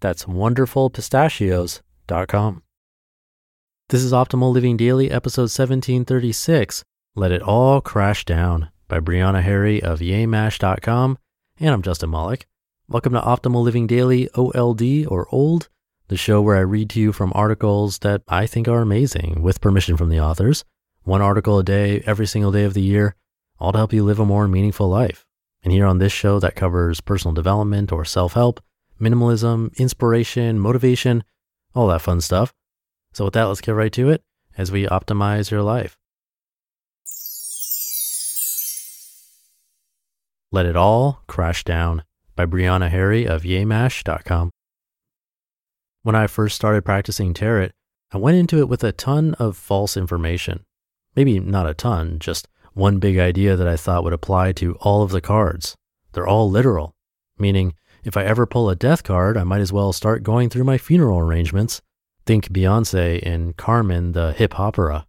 That's wonderfulpistachios.com. This is Optimal Living Daily, episode 1736 Let It All Crash Down by Brianna Harry of yemash.com. And I'm Justin Malik. Welcome to Optimal Living Daily, OLD or Old, the show where I read to you from articles that I think are amazing with permission from the authors. One article a day, every single day of the year, all to help you live a more meaningful life. And here on this show that covers personal development or self help, minimalism, inspiration, motivation, all that fun stuff. So, with that, let's get right to it as we optimize your life. Let It All Crash Down by Brianna Harry of yemash.com. When I first started practicing tarot, I went into it with a ton of false information. Maybe not a ton, just one big idea that I thought would apply to all of the cards. They're all literal, meaning if I ever pull a death card, I might as well start going through my funeral arrangements. Think Beyonce in Carmen, the hip hopera.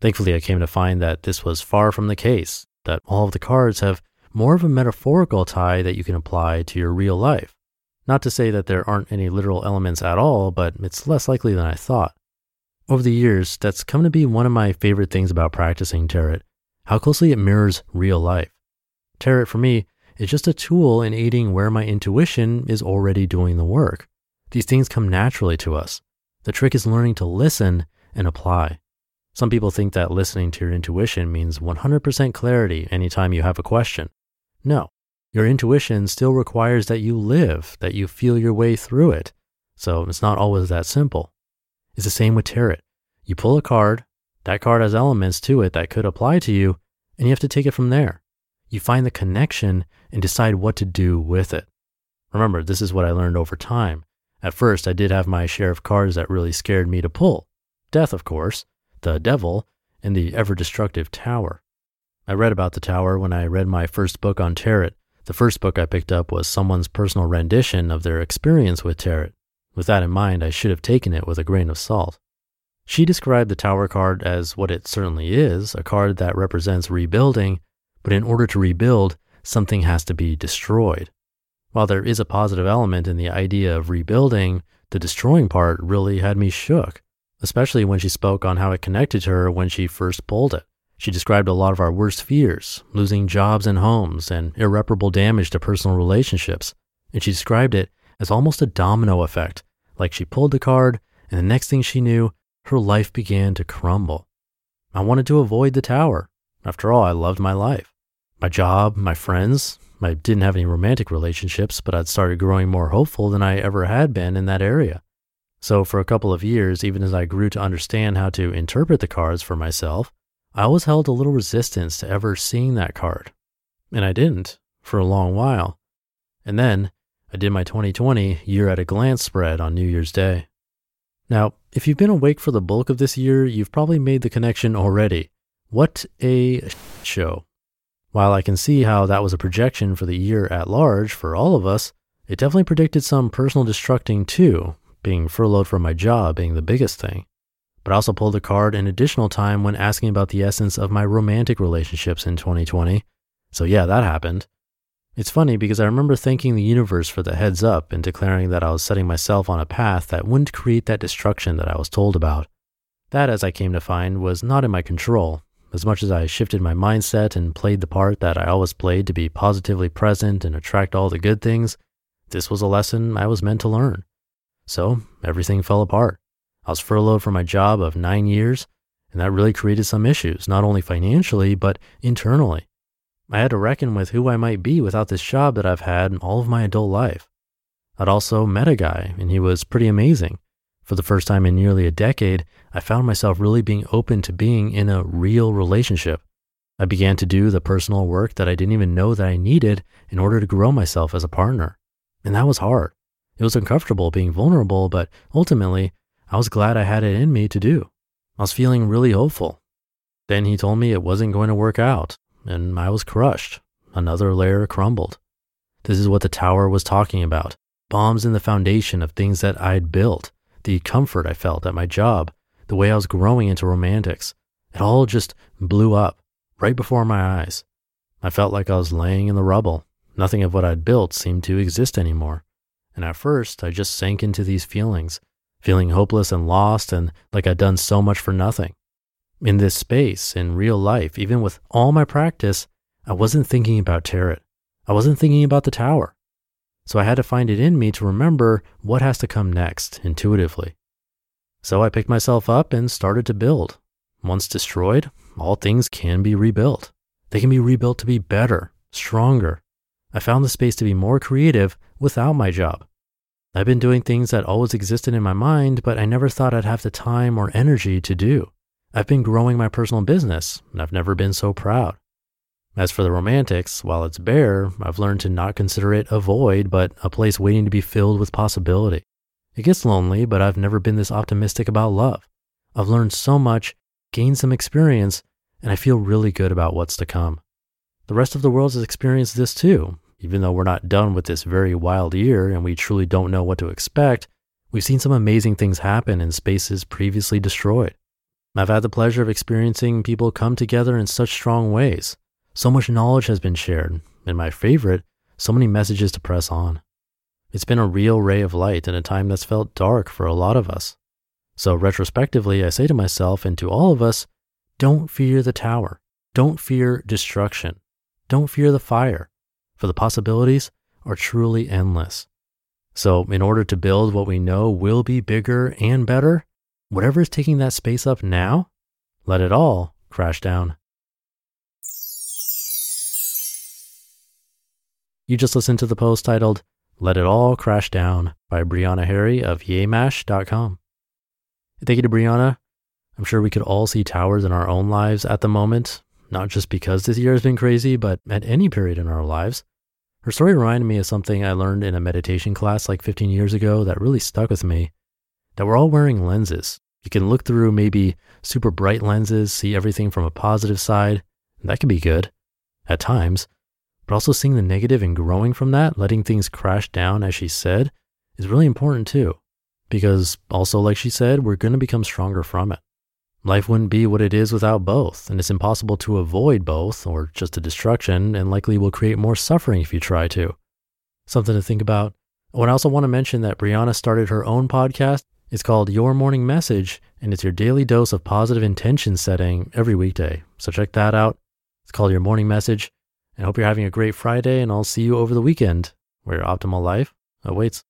Thankfully, I came to find that this was far from the case, that all of the cards have more of a metaphorical tie that you can apply to your real life. Not to say that there aren't any literal elements at all, but it's less likely than I thought. Over the years, that's come to be one of my favorite things about practicing tarot, how closely it mirrors real life. Tarot for me is just a tool in aiding where my intuition is already doing the work. These things come naturally to us. The trick is learning to listen and apply. Some people think that listening to your intuition means 100% clarity anytime you have a question. No, your intuition still requires that you live, that you feel your way through it. So it's not always that simple. It's the same with tarot. You pull a card, that card has elements to it that could apply to you, and you have to take it from there. You find the connection and decide what to do with it. Remember, this is what I learned over time. At first, I did have my share of cards that really scared me to pull. Death, of course, the devil, and the ever destructive tower. I read about the tower when I read my first book on tarot. The first book I picked up was someone's personal rendition of their experience with tarot. With that in mind, I should have taken it with a grain of salt. She described the Tower card as what it certainly is a card that represents rebuilding, but in order to rebuild, something has to be destroyed. While there is a positive element in the idea of rebuilding, the destroying part really had me shook, especially when she spoke on how it connected to her when she first pulled it. She described a lot of our worst fears, losing jobs and homes, and irreparable damage to personal relationships. And she described it as almost a domino effect, like she pulled the card, and the next thing she knew, her life began to crumble. I wanted to avoid the tower. After all, I loved my life. My job, my friends. I didn't have any romantic relationships, but I'd started growing more hopeful than I ever had been in that area. So, for a couple of years, even as I grew to understand how to interpret the cards for myself, I always held a little resistance to ever seeing that card. And I didn't for a long while. And then I did my 2020 year at a glance spread on New Year's Day. Now, if you've been awake for the bulk of this year, you've probably made the connection already. What a show. While I can see how that was a projection for the year at large for all of us, it definitely predicted some personal destructing too, being furloughed from my job being the biggest thing. But I also pulled the card an additional time when asking about the essence of my romantic relationships in 2020. So, yeah, that happened. It's funny because I remember thanking the universe for the heads up and declaring that I was setting myself on a path that wouldn't create that destruction that I was told about. That, as I came to find, was not in my control. As much as I shifted my mindset and played the part that I always played to be positively present and attract all the good things, this was a lesson I was meant to learn. So everything fell apart. I was furloughed from my job of nine years, and that really created some issues, not only financially, but internally. I had to reckon with who I might be without this job that I've had all of my adult life. I'd also met a guy, and he was pretty amazing. For the first time in nearly a decade, I found myself really being open to being in a real relationship. I began to do the personal work that I didn't even know that I needed in order to grow myself as a partner. And that was hard. It was uncomfortable being vulnerable, but ultimately, I was glad I had it in me to do. I was feeling really hopeful. Then he told me it wasn't going to work out, and I was crushed. Another layer crumbled. This is what the tower was talking about bombs in the foundation of things that I'd built, the comfort I felt at my job, the way I was growing into romantics. It all just blew up right before my eyes. I felt like I was laying in the rubble. Nothing of what I'd built seemed to exist anymore. And at first, I just sank into these feelings, feeling hopeless and lost and like I'd done so much for nothing. In this space, in real life, even with all my practice, I wasn't thinking about Tarot. I wasn't thinking about the tower. So I had to find it in me to remember what has to come next intuitively. So I picked myself up and started to build. Once destroyed, all things can be rebuilt. They can be rebuilt to be better, stronger. I found the space to be more creative without my job. I've been doing things that always existed in my mind, but I never thought I'd have the time or energy to do. I've been growing my personal business, and I've never been so proud. As for the romantics, while it's bare, I've learned to not consider it a void, but a place waiting to be filled with possibility. It gets lonely, but I've never been this optimistic about love. I've learned so much, gained some experience, and I feel really good about what's to come. The rest of the world has experienced this too, even though we're not done with this very wild year and we truly don't know what to expect, we've seen some amazing things happen in spaces previously destroyed. I've had the pleasure of experiencing people come together in such strong ways. So much knowledge has been shared, and my favorite, so many messages to press on. It's been a real ray of light in a time that's felt dark for a lot of us. So, retrospectively, I say to myself and to all of us don't fear the tower. Don't fear destruction. Don't fear the fire for the possibilities are truly endless. So, in order to build what we know will be bigger and better, whatever is taking that space up now, let it all crash down. You just listened to the post titled Let It All Crash Down by Brianna Harry of yemash.com. Thank you to Brianna. I'm sure we could all see towers in our own lives at the moment, not just because this year has been crazy, but at any period in our lives. Her story reminded me of something I learned in a meditation class like 15 years ago that really stuck with me. That we're all wearing lenses. You can look through maybe super bright lenses, see everything from a positive side, that can be good at times. But also seeing the negative and growing from that, letting things crash down, as she said, is really important too. Because also, like she said, we're going to become stronger from it. Life wouldn't be what it is without both, and it's impossible to avoid both or just a destruction, and likely will create more suffering if you try to. Something to think about. Oh, and I also want to mention that Brianna started her own podcast. It's called Your Morning Message, and it's your daily dose of positive intention setting every weekday. So check that out. It's called Your Morning Message. I hope you're having a great Friday, and I'll see you over the weekend where optimal life awaits.